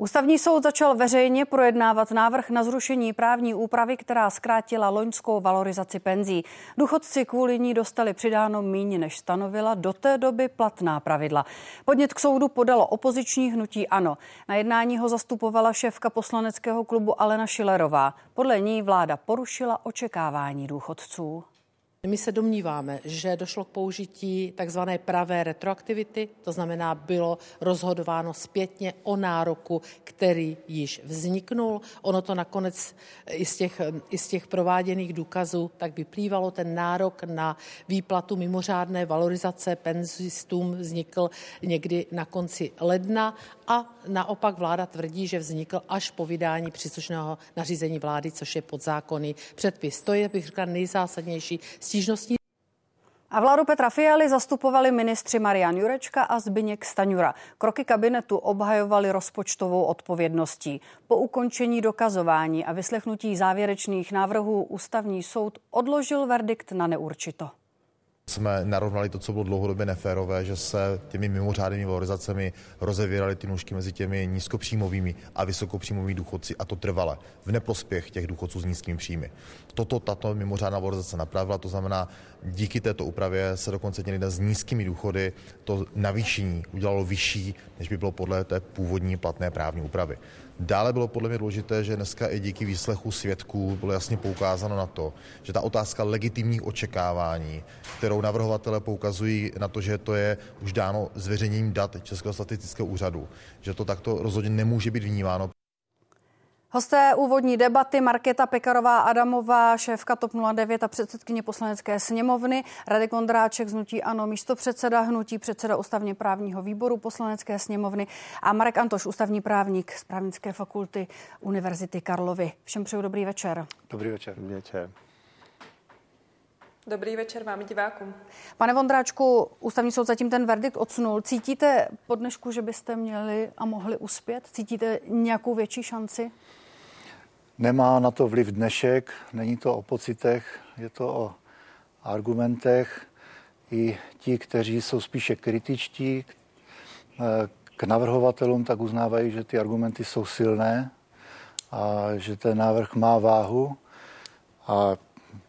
Ústavní soud začal veřejně projednávat návrh na zrušení právní úpravy, která zkrátila loňskou valorizaci penzí. Důchodci kvůli ní dostali přidáno míň, než stanovila do té doby platná pravidla. Podnět k soudu podalo opoziční hnutí ANO. Na jednání ho zastupovala šéfka poslaneckého klubu Alena Šilerová. Podle ní vláda porušila očekávání důchodců. My se domníváme, že došlo k použití takzvané pravé retroaktivity, to znamená, bylo rozhodováno zpětně o nároku, který již vzniknul. Ono to nakonec i z těch, i z těch prováděných důkazů tak vyplývalo. Ten nárok na výplatu mimořádné valorizace penzistům vznikl někdy na konci ledna a naopak vláda tvrdí, že vznikl až po vydání příslušného nařízení vlády, což je podzákonný předpis. To je, bych řekla, nejzásadnější stížnostní a vládu Petra Fialy zastupovali ministři Marian Jurečka a Zbyněk Staňura. Kroky kabinetu obhajovali rozpočtovou odpovědností. Po ukončení dokazování a vyslechnutí závěrečných návrhů ústavní soud odložil verdikt na neurčito jsme narovnali to, co bylo dlouhodobě neférové, že se těmi mimořádnými valorizacemi rozevíraly ty nůžky mezi těmi nízkopříjmovými a vysokopříjmovými důchodci a to trvale v neprospěch těch důchodců s nízkými příjmy. Toto tato mimořádná valorizace napravila, to znamená, díky této úpravě se dokonce těm lidem s nízkými důchody to navýšení udělalo vyšší, než by bylo podle té původní platné právní úpravy. Dále bylo podle mě důležité, že dneska i díky výslechu svědků bylo jasně poukázáno na to, že ta otázka legitimních očekávání, kterou navrhovatele poukazují na to, že to je už dáno zveřejněním dat Českého statistického úřadu, že to takto rozhodně nemůže být vnímáno. Hosté úvodní debaty Markéta Pekarová Adamová, šéfka TOP 09 a předsedkyně poslanecké sněmovny, Radek Vondráček z Hnutí Ano, místo předseda Hnutí, předseda ústavně právního výboru poslanecké sněmovny a Marek Antoš, ústavní právník z právnické fakulty Univerzity Karlovy. Všem přeju dobrý večer. Dobrý večer. Dobrý večer. Dobrý večer vám divákům. Pane Vondráčku, ústavní soud zatím ten verdikt odsunul. Cítíte po dnešku, že byste měli a mohli uspět? Cítíte nějakou větší šanci? Nemá na to vliv dnešek, není to o pocitech, je to o argumentech. I ti, kteří jsou spíše kritičtí k navrhovatelům, tak uznávají, že ty argumenty jsou silné a že ten návrh má váhu. A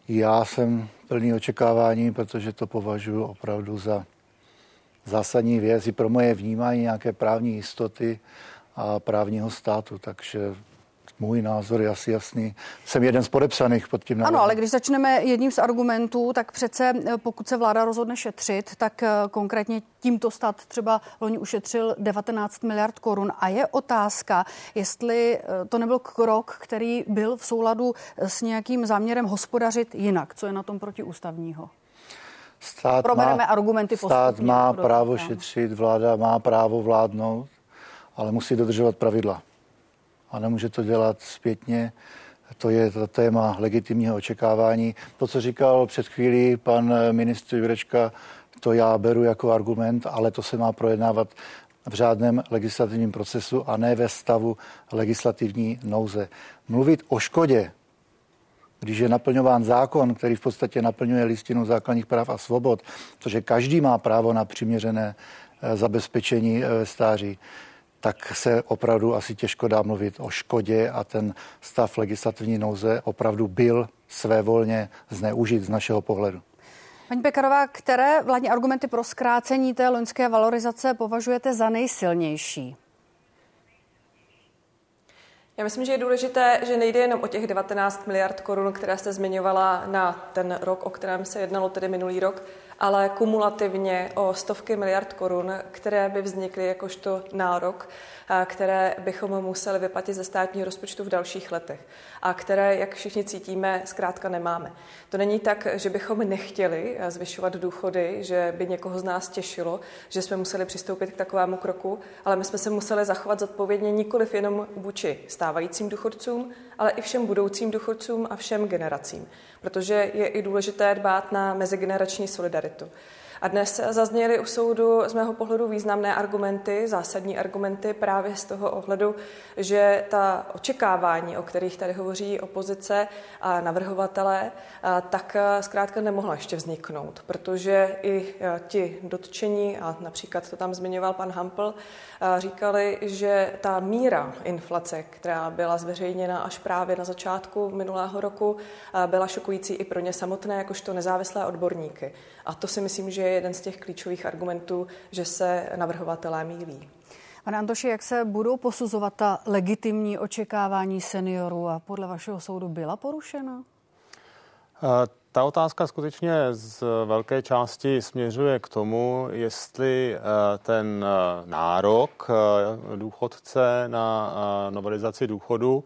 já jsem plný očekávání, protože to považuji opravdu za zásadní věc i pro moje vnímání nějaké právní jistoty a právního státu. Takže můj názor je asi jasný. Jsem jeden z podepsaných pod tím návrhem. Ano, ale když začneme jedním z argumentů, tak přece eh, pokud se vláda rozhodne šetřit, tak eh, konkrétně tímto stát třeba loni ušetřil 19 miliard korun. A je otázka, jestli eh, to nebyl krok, který byl v souladu s nějakým záměrem hospodařit jinak. Co je na tom protiústavního? Stát Probereme má, argumenty Stát má právo šetřit, vláda má právo vládnout, ale musí dodržovat pravidla a nemůže to dělat zpětně. To je to téma legitimního očekávání. To, co říkal před chvílí pan ministr Jurečka, to já beru jako argument, ale to se má projednávat v řádném legislativním procesu a ne ve stavu legislativní nouze. Mluvit o škodě, když je naplňován zákon, který v podstatě naplňuje listinu základních práv a svobod, protože každý má právo na přiměřené eh, zabezpečení eh, stáří, tak se opravdu asi těžko dá mluvit o škodě a ten stav legislativní nouze opravdu byl svévolně zneužit z našeho pohledu. Paní Pekarová, které vládní argumenty pro zkrácení té loňské valorizace považujete za nejsilnější? Já myslím, že je důležité, že nejde jenom o těch 19 miliard korun, které jste zmiňovala na ten rok, o kterém se jednalo tedy minulý rok, ale kumulativně o stovky miliard korun, které by vznikly jakožto nárok, které bychom museli vyplatit ze státního rozpočtu v dalších letech a které, jak všichni cítíme, zkrátka nemáme. To není tak, že bychom nechtěli zvyšovat důchody, že by někoho z nás těšilo, že jsme museli přistoupit k takovému kroku, ale my jsme se museli zachovat zodpovědně nikoliv jenom vůči stávajícím důchodcům, ale i všem budoucím důchodcům a všem generacím, protože je i důležité dbát na mezigenerační solidaritu. A dnes zazněly u soudu z mého pohledu významné argumenty, zásadní argumenty právě z toho ohledu, že ta očekávání, o kterých tady hovoří opozice a navrhovatelé, tak zkrátka nemohla ještě vzniknout, protože i ti dotčení, a například to tam zmiňoval pan Hampl, říkali, že ta míra inflace, která byla zveřejněna až právě na začátku minulého roku, byla šokující i pro ně samotné, jakožto nezávislé odborníky. A to si myslím, že jeden z těch klíčových argumentů, že se navrhovatelé mílí. Pane Antoši, jak se budou posuzovat ta legitimní očekávání seniorů a podle vašeho soudu byla porušena? Ta otázka skutečně z velké části směřuje k tomu, jestli eh, ten eh, nárok eh, důchodce na novelizaci důchodu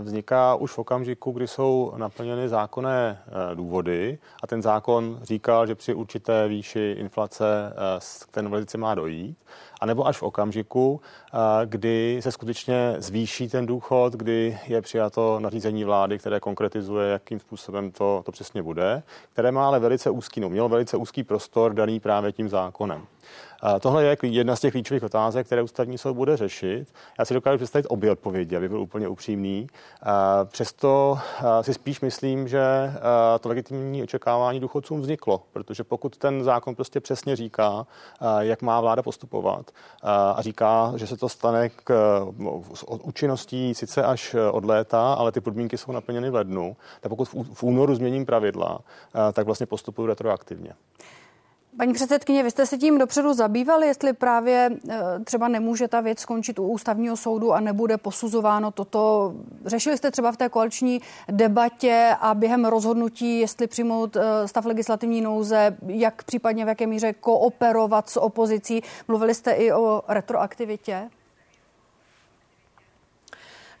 vzniká už v okamžiku, kdy jsou naplněny zákonné důvody a ten zákon říkal, že při určité výši inflace k té novelizaci má dojít anebo až v okamžiku, kdy se skutečně zvýší ten důchod, kdy je přijato nařízení vlády, které konkretizuje, jakým způsobem to, to přesně bude, které má ale velice úzký, no, mělo velice úzký prostor daný právě tím zákonem. Tohle je jedna z těch klíčových otázek, které ústavní soud bude řešit. Já si dokážu představit obě odpovědi, aby byl úplně upřímný. Přesto si spíš myslím, že to legitimní očekávání důchodcům vzniklo, protože pokud ten zákon prostě přesně říká, jak má vláda postupovat a říká, že se to stane k účinností sice až od léta, ale ty podmínky jsou naplněny v lednu, tak pokud v únoru změním pravidla, tak vlastně postupují retroaktivně. Paní předsedkyně, vy jste se tím dopředu zabývali, jestli právě eh, třeba nemůže ta věc skončit u ústavního soudu a nebude posuzováno toto. Řešili jste třeba v té koaliční debatě a během rozhodnutí, jestli přijmout eh, stav legislativní nouze, jak případně v jaké míře kooperovat s opozicí. Mluvili jste i o retroaktivitě?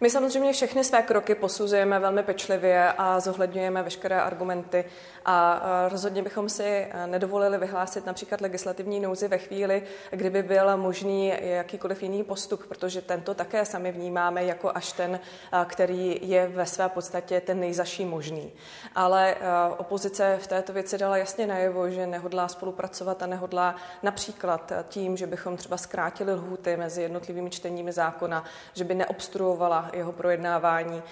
My samozřejmě všechny své kroky posuzujeme velmi pečlivě a zohledňujeme veškeré argumenty a rozhodně bychom si nedovolili vyhlásit například legislativní nouzi ve chvíli, kdyby byl možný jakýkoliv jiný postup, protože tento také sami vnímáme jako až ten, který je ve své podstatě ten nejzaší možný. Ale opozice v této věci dala jasně najevo, že nehodlá spolupracovat a nehodlá například tím, že bychom třeba zkrátili lhuty mezi jednotlivými čteními zákona, že by neobstruovala jeho projednávání,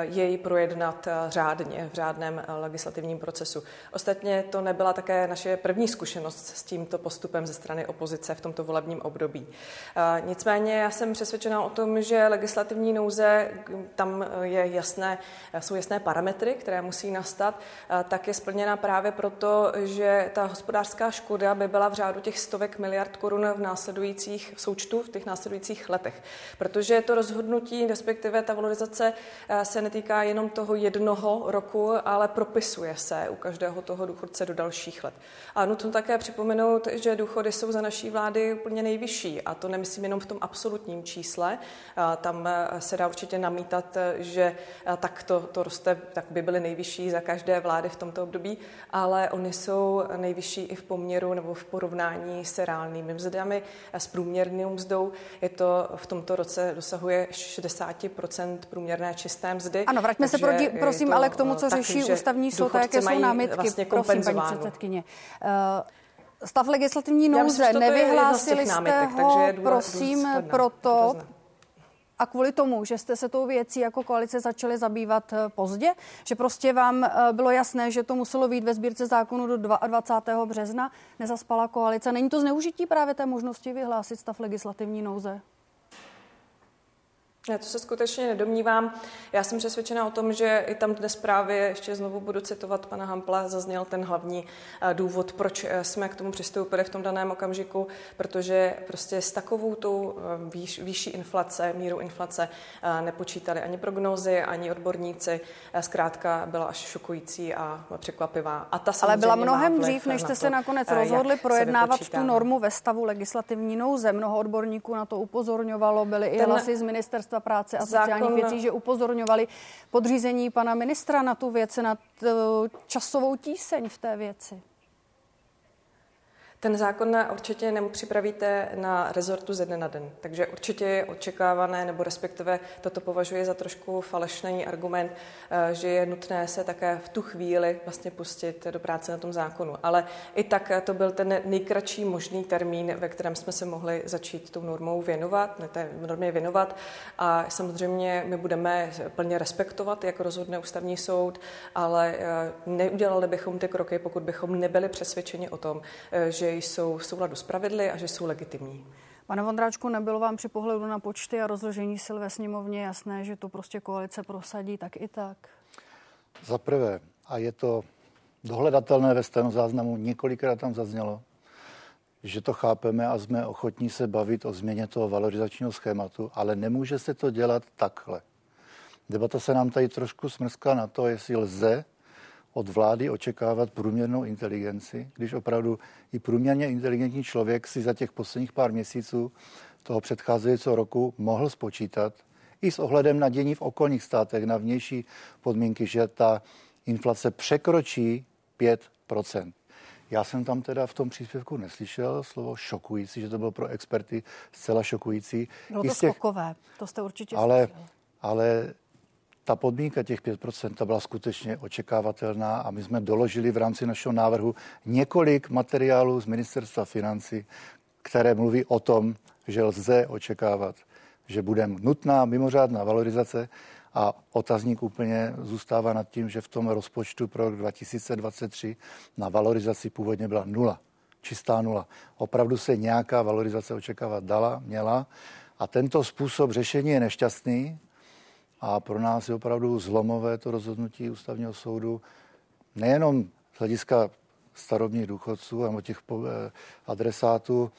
jej projednat řádně v řádném legislativním procesu procesu. Ostatně to nebyla také naše první zkušenost s tímto postupem ze strany opozice v tomto volebním období. Nicméně já jsem přesvědčena o tom, že legislativní nouze, tam je jasné, jsou jasné parametry, které musí nastat, tak je splněna právě proto, že ta hospodářská škoda by byla v řádu těch stovek miliard korun v následujících v součtu v těch následujících letech. Protože to rozhodnutí, respektive ta valorizace se netýká jenom toho jednoho roku, ale propisuje se u každého toho důchodce do dalších let. A nutno také připomenout, že důchody jsou za naší vlády úplně nejvyšší a to nemyslím jenom v tom absolutním čísle. Tam e, se dá určitě namítat, že e, tak to, to roste, tak by byly nejvyšší za každé vlády v tomto období, ale oni jsou nejvyšší i v poměru nebo v porovnání s reálnými mzdami, s průměrnou mzdou. Je to v tomto roce dosahuje 60% průměrné čisté mzdy. Ano, vraťme se proti, prosím, ale k tomu, co řeší ústavní soud a jaké jsou námitky. Vlastně prosím, paní předsedkyně. Uh, stav legislativní nouze myslím, nevyhlásili jste námitek, ho, takže prosím, proto, a kvůli tomu, že jste se tou věcí jako koalice začali zabývat eh, pozdě, že prostě vám eh, bylo jasné, že to muselo být ve sbírce zákonu do 22. března, nezaspala koalice. Není to zneužití právě té možnosti vyhlásit stav legislativní nouze? Já to se skutečně nedomnívám. Já jsem přesvědčena o tom, že i tam dnes právě, ještě znovu budu citovat pana Hampla, zazněl ten hlavní eh, důvod, proč eh, jsme k tomu přistoupili v tom daném okamžiku, protože prostě s takovou tou eh, výš, výšší inflace, míru inflace nepočítali ani prognózy, ani odborníci. Zkrátka byla až šokující a překvapivá. A ta Ale byla mnohem dřív, než jste se nakonec rozhodli projednávat tu normu ve stavu legislativní nouze. Mnoho odborníků na to upozorňovalo, byly i hlasy z ministerstva práce a sociálních Zákon... věcí, že upozorňovali podřízení pana ministra na tu věc, na časovou tíseň v té věci. Ten zákon určitě nepřipravíte na rezortu ze dne na den, takže určitě je očekávané, nebo respektive toto považuje za trošku falešný argument, eh, že je nutné se také v tu chvíli vlastně pustit do práce na tom zákonu. Ale i tak to byl ten nejkratší možný termín, ve kterém jsme se mohli začít tou normou věnovat, ne té normě věnovat. A samozřejmě my budeme plně respektovat, jak rozhodne ústavní soud, ale eh, neudělali bychom ty kroky, pokud bychom nebyli přesvědčeni o tom, eh, že jsou v souladu s pravidly a že jsou legitimní. Pane Vondráčku, nebylo vám při pohledu na počty a rozložení sil ve sněmovně jasné, že to prostě koalice prosadí tak i tak? Za prvé, a je to dohledatelné ve stenozáznamu, několikrát tam zaznělo, že to chápeme a jsme ochotní se bavit o změně toho valorizačního schématu, ale nemůže se to dělat takhle. Debata se nám tady trošku smrská na to, jestli lze od vlády očekávat průměrnou inteligenci, když opravdu i průměrně inteligentní člověk si za těch posledních pár měsíců toho předcházejícího roku mohl spočítat i s ohledem na dění v okolních státech, na vnější podmínky, že ta inflace překročí 5% já jsem tam teda v tom příspěvku neslyšel slovo šokující, že to bylo pro experty zcela šokující. Bylo to těch, skokové, to jste určitě ale, ale ta podmínka těch 5% ta byla skutečně očekávatelná a my jsme doložili v rámci našeho návrhu několik materiálů z ministerstva financí, které mluví o tom, že lze očekávat, že bude nutná mimořádná valorizace a otazník úplně zůstává nad tím, že v tom rozpočtu pro rok 2023 na valorizaci původně byla nula, čistá nula. Opravdu se nějaká valorizace očekávat dala, měla a tento způsob řešení je nešťastný a pro nás je opravdu zlomové to rozhodnutí ústavního soudu nejenom z hlediska starobních důchodců a těch eh, adresátů,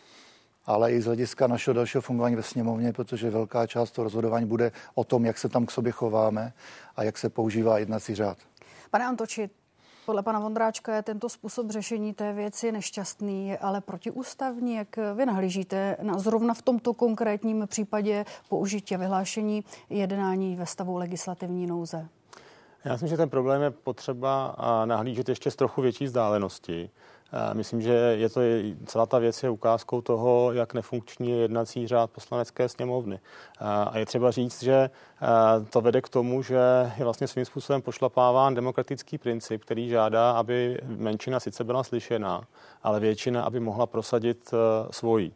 ale i z hlediska našeho dalšího fungování ve sněmovně, protože velká část toho rozhodování bude o tom, jak se tam k sobě chováme a jak se používá jednací řád. Pane Antoči, podle pana Vondráčka je tento způsob řešení té věci nešťastný, ale protiústavní. Jak vy nahlížíte na zrovna v tomto konkrétním případě použití a vyhlášení jednání ve stavu legislativní nouze? Já myslím, že ten problém je potřeba nahlížet ještě z trochu větší vzdálenosti. Myslím, že je to, celá ta věc je ukázkou toho, jak nefunkční je jednací řád poslanecké sněmovny. A je třeba říct, že to vede k tomu, že je vlastně svým způsobem pošlapáván demokratický princip, který žádá, aby menšina sice byla slyšena, ale většina, aby mohla prosadit svoji.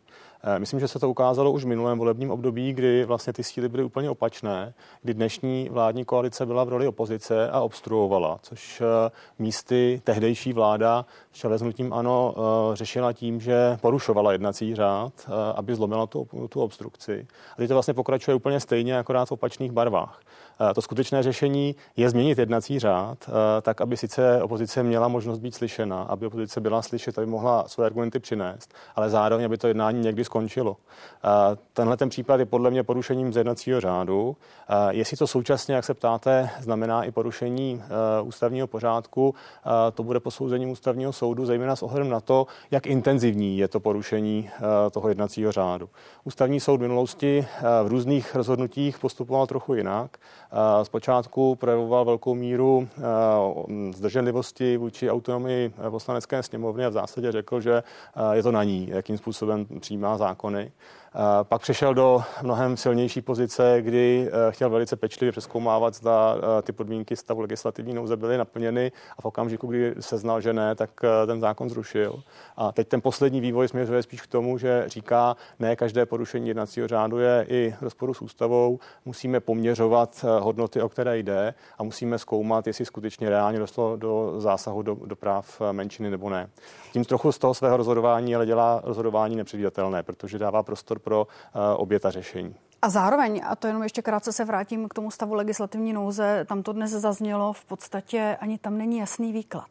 Eh, myslím, že se to ukázalo už v minulém volebním období, kdy vlastně ty síly byly úplně opačné, kdy dnešní vládní koalice byla v roli opozice a obstruovala, což eh, místy tehdejší vláda s čeleznutím ano eh, řešila tím, že porušovala jednací řád, aby zlomila tu, tu obstrukci. A teď to vlastně pokračuje úplně stejně, akorát v opačných barvách. Eh, to skutečné řešení je změnit jednací řád, eh, tak aby sice opozice měla možnost být slyšena, aby opozice byla slyšet, aby mohla své argumenty přinést, ale zároveň, aby to jednání někdy skončilo. Eh, tenhle ten případ je podle mě porušením z jednacího řádu. Jestli to současně, jak se ptáte, znamená i porušení ústavního pořádku, to bude posouzením ústavního soudu, zejména s ohledem na to, jak intenzivní je to porušení toho jednacího řádu. Ústavní soud v minulosti v různých rozhodnutích postupoval trochu jinak. Zpočátku projevoval velkou míru zdrženlivosti vůči autonomii poslanecké sněmovny a v zásadě řekl, že je to na ní, jakým způsobem přijímá zákony. Pak přešel do mnohem silnější pozice, kdy eh, chtěl velice pečlivě přeskoumávat, zda eh, ty podmínky stavu legislativní nouze byly naplněny a v okamžiku, kdy se znal, že ne, tak eh, ten zákon zrušil. A teď ten poslední vývoj směřuje spíš k tomu, že říká, ne každé porušení jednacího řádu je i rozporu s ústavou, musíme poměřovat hodnoty, o které jde a musíme zkoumat, jestli skutečně reálně došlo do zásahu do, do práv menšiny nebo ne. Tím trochu z toho svého rozhodování ale dělá rozhodování nepředvídatelné, protože dává prostor pro eh, obě ta řešení. A zároveň, a to jenom ještě krátce se vrátím k tomu stavu legislativní nouze, tam to dnes zaznělo, v podstatě ani tam není jasný výklad.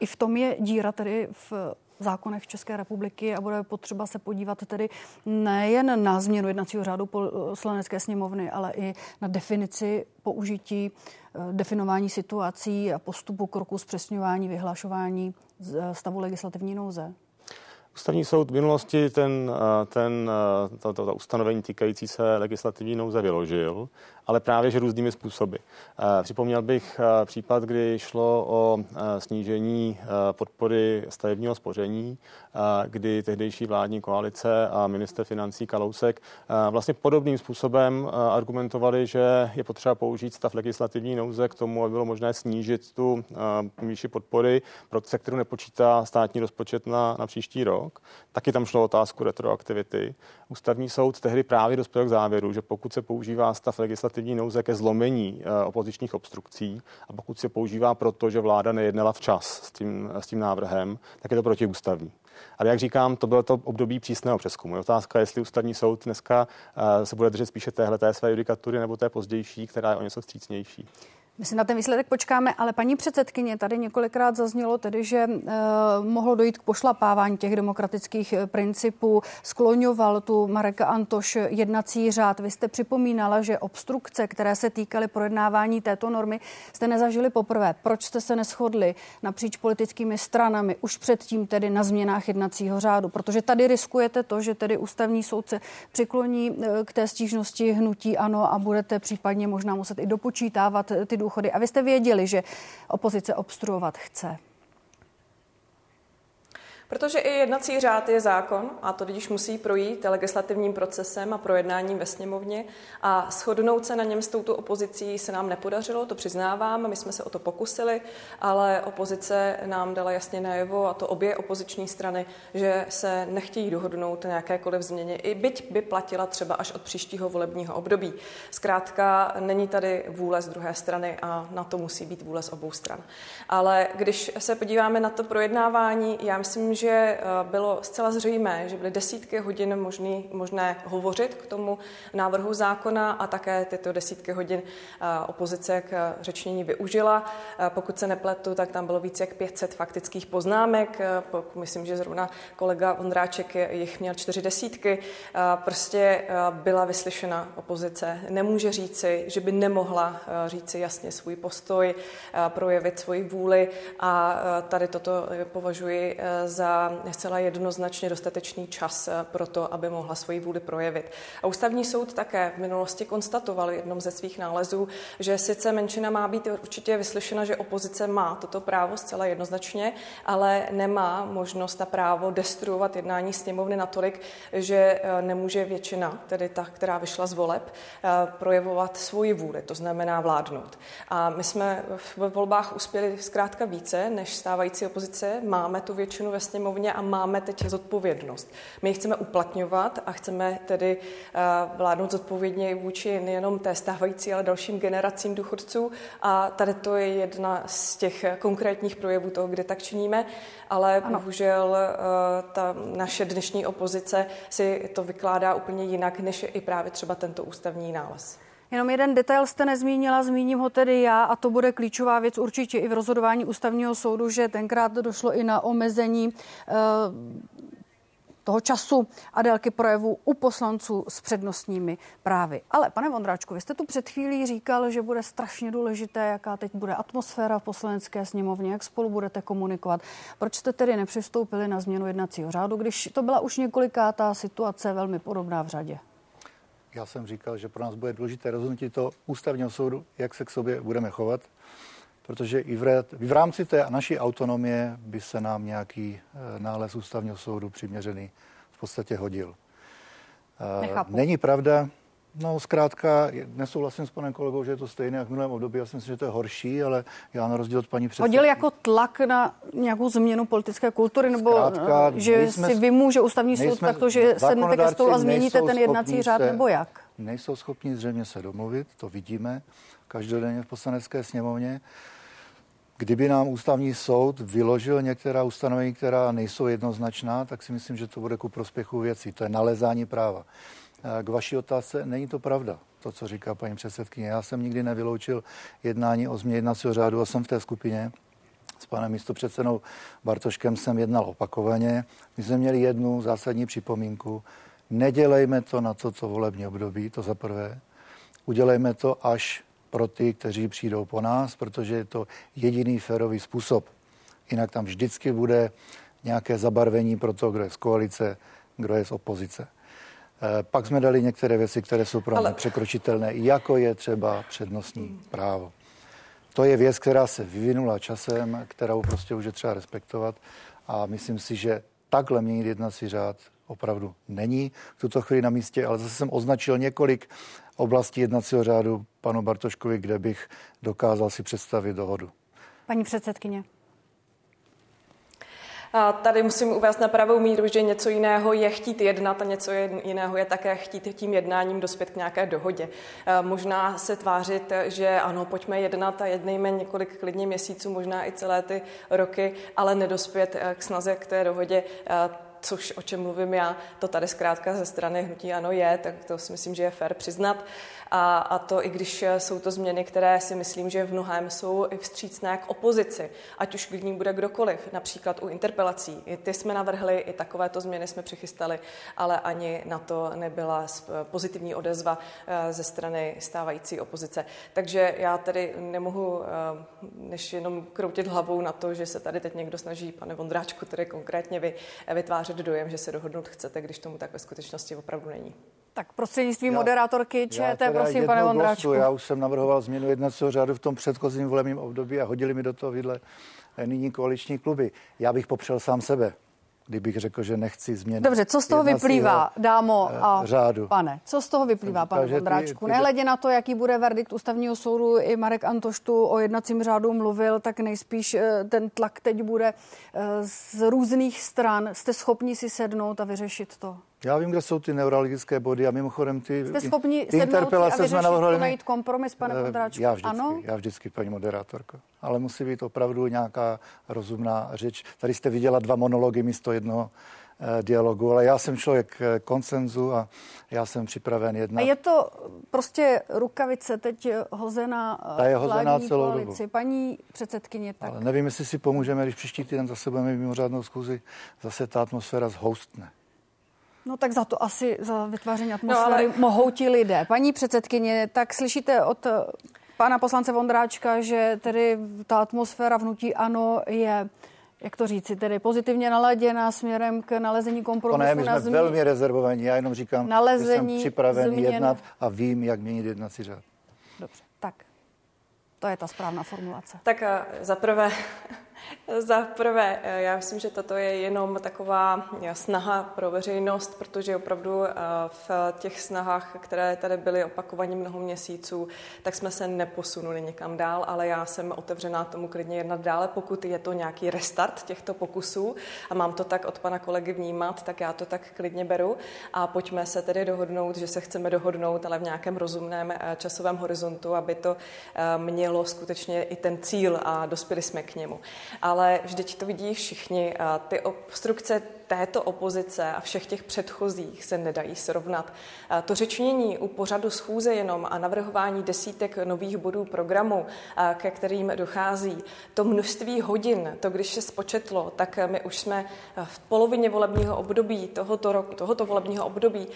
I v tom je díra tedy v zákonech České republiky a bude potřeba se podívat tedy nejen na změnu jednacího řádu poslanecké sněmovny, ale i na definici použití, eh, definování situací a postupu kroku zpřesňování, vyhlašování stavu legislativní nouze. Ústavní soud v minulosti ten, eh, ten, eh, to, to, to ustanovení týkající se legislativní nouze vyložil, ale právě že různými způsoby. Eh, připomněl bych případ, kdy šlo o snížení podpory stavebního spoření, kdy tehdejší vládní koalice a minister financí Kalousek vlastně podobným způsobem argumentovali, že je potřeba použít stav legislativní nouze k tomu, aby bylo možné snížit tu výši podpory, pro se kterou nepočítá státní rozpočet na, na příští rok rok. Taky tam šlo otázku retroaktivity. Ústavní soud tehdy právě dospěl k závěru, že pokud se používá stav legislativní nouze ke zlomení eh, opozičních obstrukcí a pokud se používá proto, že vláda nejednala včas s tím, s tím návrhem, tak je to protiústavní. Ale jak říkám, to bylo to období přísného přeskumu. Je otázka, jestli ústavní soud dneska uh, se bude držet spíše téhle té své judikatury nebo té pozdější, která je o něco vstřícnější. My si na ten výsledek počkáme, ale paní předsedkyně, tady několikrát zaznělo tedy, že uh, mohlo dojít k pošlapávání těch demokratických eh, principů. Skloňoval tu Marek Antoš jednací řád. Vy jste připomínala, že obstrukce, které se týkaly projednávání této normy, jste nezažili poprvé. Proč jste se neschodli napříč politickými stranami už předtím tedy na změnách jednacího řádu? Protože tady riskujete to, že tedy ústavní soudce přikloní eh, k té stížnosti hnutí ano a budete případně možná muset i dopočítávat ty důchody důchody. A vy jste věděli, že opozice obstruovat chce. Protože i jednací řád je zákon a to když musí projít legislativním procesem a projednáním ve sněmovně a shodnout se na něm s touto opozicí se nám nepodařilo, to přiznávám, my jsme se o to pokusili, ale opozice nám dala jasně najevo a to obě opoziční strany, že se nechtějí dohodnout na jakékoliv změně, i byť by platila třeba až od příštího volebního období. Zkrátka není tady vůle z druhé strany a na to musí být vůle z obou stran. Ale když se podíváme na to projednávání, já myslím, že eh, bylo zcela zřejmé, že byly desítky hodin možný, možné hovořit k tomu návrhu zákona a také tyto desítky hodin eh, opozice k řečnění využila. Eh, pokud se nepletu, tak tam bylo více jak 500 faktických poznámek. Myslím, že zrovna kolega Vondráček jich měl čtyři desítky. Prostě byla vyslyšena opozice. Nemůže říci, že by nemohla říci jasně svůj postoj, projevit svoji vůli a tady toto považuji za zcela jednoznačně dostatečný čas eh, pro to, aby mohla svoji vůli projevit. A ústavní soud také v minulosti konstatoval v jednom ze svých nálezů, že sice menšina má být určitě vyslyšena, že opozice má toto právo zcela jednoznačně, ale nemá možnost a právo destruovat jednání sněmovny natolik, že eh, nemůže většina, tedy ta, která vyšla z voleb, eh, projevovat svoji vůli, to znamená vládnout. A my jsme v volbách uspěli zkrátka více než stávající opozice. Máme tu většinu ve sněmovně sněmovně a máme teď zodpovědnost. My ji chceme uplatňovat a chceme tedy eh, vládnout zodpovědně vůči nejenom té stávající, ale dalším generacím důchodců. A tady to je jedna z těch konkrétních projevů toho, kde tak činíme, ale ano. bohužel eh, ta naše dnešní opozice si to vykládá úplně jinak, než je i právě třeba tento ústavní nález. Jenom jeden detail jste nezmínila, zmíním ho tedy já a to bude klíčová věc určitě i v rozhodování ústavního soudu, že tenkrát došlo i na omezení uh, toho času a délky projevu u poslanců s přednostními právy. Ale pane Vondráčku, vy jste tu před chvílí říkal, že bude strašně důležité, jaká teď bude atmosféra v poslanecké sněmovně, jak spolu budete komunikovat. Proč jste tedy nepřistoupili na změnu jednacího řádu, když to byla už několikátá situace velmi podobná v řadě? Já jsem říkal, že pro nás bude důležité rozhodnutí to ústavního soudu, jak se k sobě budeme chovat, protože i v, v rámci té naší autonomie by se nám nějaký eh, nález ústavního soudu přiměřený v podstatě hodil. Eh, Nechápu. Není pravda, No, zkrátka, nesouhlasím s panem kolegou, že je to stejné jak v minulém období. Já si myslím, že to je horší, ale já na rozdíl od paní předsedky... Hodil jako tlak na nějakou změnu politické kultury, nebo zkrátka, že nejsme, si vymůže ústavní soud takto, že sednete ke stolu a změníte ten jednací řád, nebo jak? Nejsou schopni zřejmě se domluvit, to vidíme každodenně v poslanecké sněmovně. Kdyby nám ústavní soud vyložil některá ustanovení, která nejsou jednoznačná, tak si myslím, že to bude ku prospěchu věcí. To je nalezání práva. K vaší otázce není to pravda, to, co říká paní předsedkyně. Já jsem nikdy nevyloučil jednání o změně jednacího řádu a jsem v té skupině. S panem místopředsedou Bartoškem jsem jednal opakovaně. My jsme měli jednu zásadní připomínku. Nedělejme to na to, co volební období, to za prvé. Udělejme to až pro ty, kteří přijdou po nás, protože je to jediný férový způsob. Jinak tam vždycky bude nějaké zabarvení pro to, kdo je z koalice, kdo je z opozice. Eh, pak jsme dali některé věci, které jsou pro Ale... překročitelné, jako je třeba přednostní právo. To je věc, která se vyvinula časem, kterou prostě už je třeba respektovat a myslím si, že takhle měnit jednací řád opravdu není v tuto chvíli na místě, ale zase jsem označil několik oblastí jednacího řádu panu Bartoškovi, kde bych dokázal si představit dohodu. Paní předsedkyně. A tady musím uvést na pravou míru, že něco jiného je chtít jednat a něco jiného je také chtít tím jednáním dospět k nějaké dohodě. Možná se tvářit, že ano, pojďme jednat a jednejme několik klidně měsíců, možná i celé ty roky, ale nedospět eh, k snaze k té dohodě což o čem mluvím já, to tady zkrátka ze strany hnutí ano je, tak to si myslím, že je fér přiznat. A, a to i když jsou to změny, které si myslím, že v mnohem jsou i vstřícné k opozici, ať už k ní bude kdokoliv, například u interpelací. I ty jsme navrhli, i takovéto změny jsme přichystali, ale ani na to nebyla pozitivní odezva eh, ze strany stávající opozice. Takže já tedy nemohu eh, než jenom kroutit hlavou na to, že se tady teď někdo snaží, pane Vondráčku, tedy konkrétně vy, vytvářet dojem, že se dohodnout chcete, když tomu tak ve skutečnosti opravdu není. Tak prostřednictvím já, moderátorky ČT, prosím, pane Vondráčku. Já už jsem navrhoval změnu jednacího řádu v tom předchozím volebním období a hodili mi do toho vidle eh, nyní koaliční kluby. Já bych popřel sám sebe kdybych řekl, že nechci změnit. Dobře, co z toho vyplývá, dámo a řádu. pane? Co z toho vyplývá, pane Vondráčku? Nehledě na to, jaký bude verdikt ústavního soudu, i Marek Antoš tu o jednacím řádu mluvil, tak nejspíš eh, ten tlak teď bude eh, z různých stran. Jste schopni si sednout a vyřešit to? Já vím, kde jsou ty neurologické body a mimochodem ty, Jste schopni ty interpelace jsme navrhli. najít kompromis, pane eh, Vondráčku? Já vždycky, ano? já vždycky, paní moderátorko. Ale musí být opravdu nějaká rozumná řeč. Tady jste viděla dva monology místo jednoho eh, dialogu, ale já jsem člověk eh, konsenzu a já jsem připraven jednat. A je to prostě rukavice teď hozená Ta je hozená celou koalici. dobu. Paní předsedkyně, tak... Ale nevím, jestli si pomůžeme, když příští týden zase budeme mimořádnou zkuzi, zase ta atmosféra zhoustne. No tak za to asi, za vytváření atmosféry no, ale... mohou ti lidé. Paní předsedkyně, tak slyšíte od eh, pana poslance Vondráčka, že tedy ta atmosféra vnutí ano je jak to říci, tedy pozitivně naladěná směrem k nalezení kompromisu. To ne, my jsme na zmi... velmi rezervovaní, já jenom říkám, nalezení že jsem připraven změn... jednat a vím, jak měnit jednací řád. Dobře, tak to je ta správná formulace. Tak eh, za prvé za prvé, eh, já myslím, že toto je jenom taková eh, snaha pro veřejnost, protože opravdu eh, v těch snahách, které tady byly opakovaně mnoho měsíců, tak jsme se neposunuli někam dál, ale já jsem otevřená tomu klidně jednat dále, pokud je to nějaký restart těchto pokusů a mám to tak od pana kolegy vnímat, tak já to tak klidně beru. A pojďme se tedy dohodnout, že se chceme dohodnout, ale v nějakém rozumném časovém horizontu, aby to mělo skutečně i ten cíl a dospěli jsme k němu ale vždyť to vidí všichni. Ty obstrukce této opozice a všech těch předchozích se nedají srovnat. To řečnění u pořadu schůze jenom a navrhování desítek nových bodů programu, ke kterým dochází, to množství hodin, to když se spočetlo, tak my už jsme v polovině volebního období tohoto roku, tohoto volebního období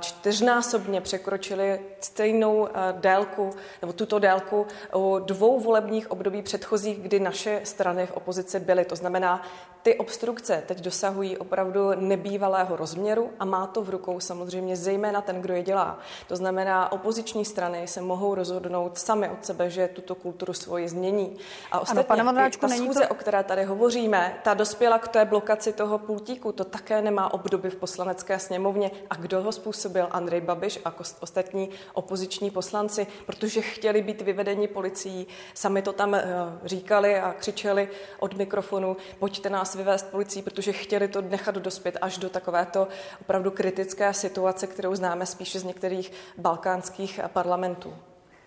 čtyřnásobně překročili stejnou délku, nebo tuto délku u dvou volebních období předchozích, kdy naše strany v opozici byly. To znamená, ty obstrukce teď dosahují opravdu nebývalého rozměru a má to v rukou samozřejmě zejména ten, kdo je dělá. To znamená, opoziční strany se mohou rozhodnout sami od sebe, že tuto kulturu svoji změní. A ostatně ano, pane ta schůze, to... o které tady hovoříme, ta dospěla k té blokaci toho pultíku, to také nemá obdoby v poslanecké sněmovně. A kdo ho způsobil? Andrej Babiš a ostatní opoziční poslanci, protože chtěli být vyvedeni policií, sami to tam eh, říkali a křičeli od mikrofonu, pojďte nás vyvést policií, protože chtěli to nechat dospět až do takovéto opravdu kritické situace, kterou známe spíše z některých balkánských parlamentů.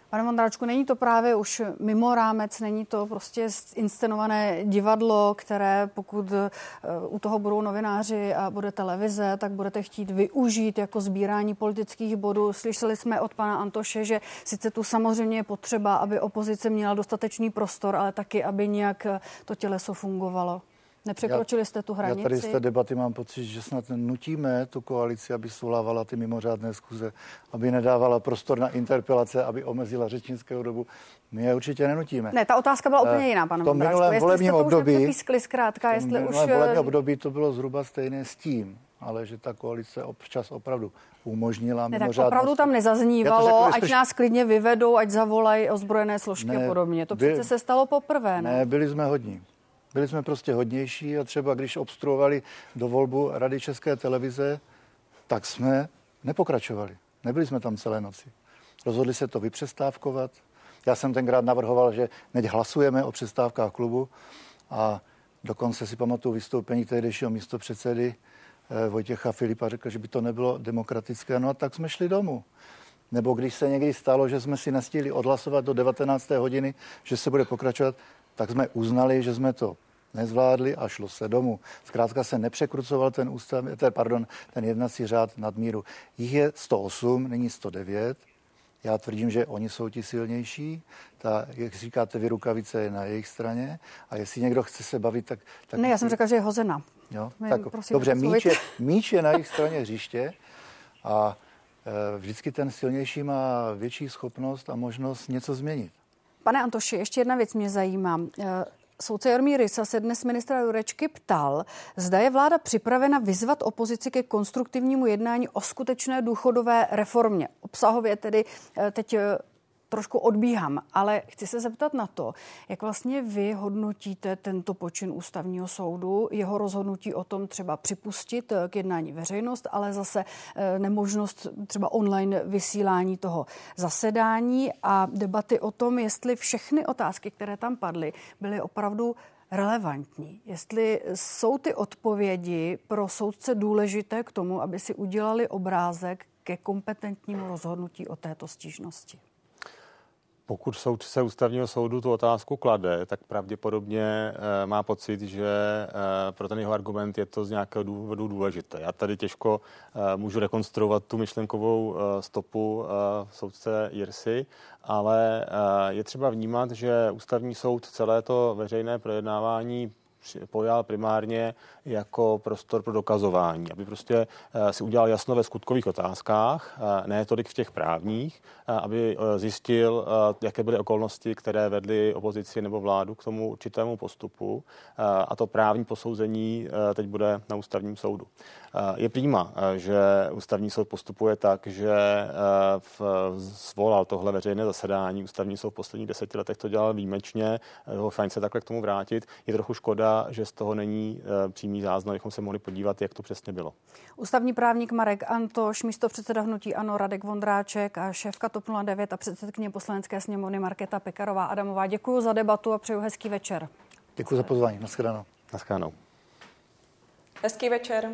Pane Vondráčku, není to právě už mimo rámec, není to prostě inscenované divadlo, které pokud eh, u toho budou novináři a bude televize, tak budete chtít využít jako sbírání politických bodů. Slyšeli jsme od pana Antoše, že sice tu samozřejmě je potřeba, aby opozice měla dostatečný prostor, ale taky, aby nějak to těleso fungovalo. Nepřekročili jste tu hranici? Já tady z té debaty mám pocit, že snad nutíme tu koalici, aby svolávala ty mimořádné zkuze, aby nedávala prostor na interpelace, aby omezila řečnickou dobu. My je určitě nenutíme. Ne, ta otázka byla úplně jiná, pane V tom minulém volebním období, zkrátka, jestli už... volebním období to bylo zhruba stejné s tím, ale že ta koalice občas opravdu umožnila ne, tak opravdu tam nezaznívalo, řekl, ať nás klidně vyvedou, ať zavolají ozbrojené složky ne, a podobně. To by, přece se stalo poprvé, ne? Ne, byli jsme hodní. Byli jsme prostě hodnější a třeba když obstruovali do volbu Rady České televize, tak jsme nepokračovali. Nebyli jsme tam celé noci. Rozhodli se to vypřestávkovat. Já jsem tenkrát navrhoval, že neď hlasujeme o přestávkách klubu a dokonce si pamatuju vystoupení tehdejšího místo předsedy eh, Vojtěcha Filipa, řekl, že by to nebylo demokratické. No a tak jsme šli domů. Nebo když se někdy stalo, že jsme si nestihli odhlasovat do 19. hodiny, že se bude pokračovat, tak jsme uznali, že jsme to nezvládli a šlo se domů. Zkrátka se nepřekrucoval ten, ústav, ten, pardon, ten jednací řád nadmíru. Jich je 108, není 109. Já tvrdím, že oni jsou ti silnější. Ta, jak říkáte, vy rukavice je na jejich straně. A jestli někdo chce se bavit, tak... tak ne, já jsem řekla, že je hozena. Jo? tak, prosím, dobře, míč je, míč je na jejich straně hřiště a e, vždycky ten silnější má větší schopnost a možnost něco změnit. Pane Antoši, ještě jedna věc mě zajímá. E, Soudce Jarmí Rysa se dnes ministra Jurečky ptal, zda je vláda připravena vyzvat opozici ke konstruktivnímu jednání o skutečné důchodové reformě. Obsahově tedy eh, teď eh, trošku odbíhám, ale chci se zeptat na to, jak vlastně vy hodnotíte tento počin ústavního soudu, jeho rozhodnutí o tom třeba připustit k jednání veřejnost, ale zase eh, nemožnost třeba online vysílání toho zasedání a debaty o tom, jestli všechny otázky, které tam padly, byly opravdu relevantní. Jestli jsou ty odpovědi pro soudce důležité k tomu, aby si udělali obrázek ke kompetentnímu rozhodnutí o této stížnosti. Pokud soudce ústavního soudu tu otázku klade, tak pravděpodobně e, má pocit, že e, pro ten jeho argument je to z nějakého důvodu důležité. Já tady těžko e, můžu rekonstruovat tu myšlenkovou stopu soudce Jirsy, ale je třeba vnímat, že ústavní soud celé to veřejné projednávání pojal primárně jako prostor pro dokazování, aby prostě eh, si udělal jasno ve skutkových otázkách, eh, ne tolik v těch právních, eh, aby zjistil, jaké byly okolnosti, které vedly opozici nebo vládu k tomu určitému postupu a to právní posouzení teď bude na ústavním soudu. Je přímá, že ústavní soud postupuje tak, že zvolal tohle veřejné zasedání. Ústavní soud v posledních deseti letech to dělal výjimečně, fajn se takhle k tomu vrátit. Je trochu škoda, že z toho není přímý přímý záznam, abychom se mohli podívat, jak to přesně bylo. Ústavní právník Marek Antoš, místo předseda hnutí Ano Radek Vondráček a šéfka TOP 09 a předsedkyně poslanecké sněmovny Markéta Pekarová Adamová. Děkuji za debatu a přeju hezký večer. Děkuji za pozvání. Naschledanou. Naschledanou. Hezký večer.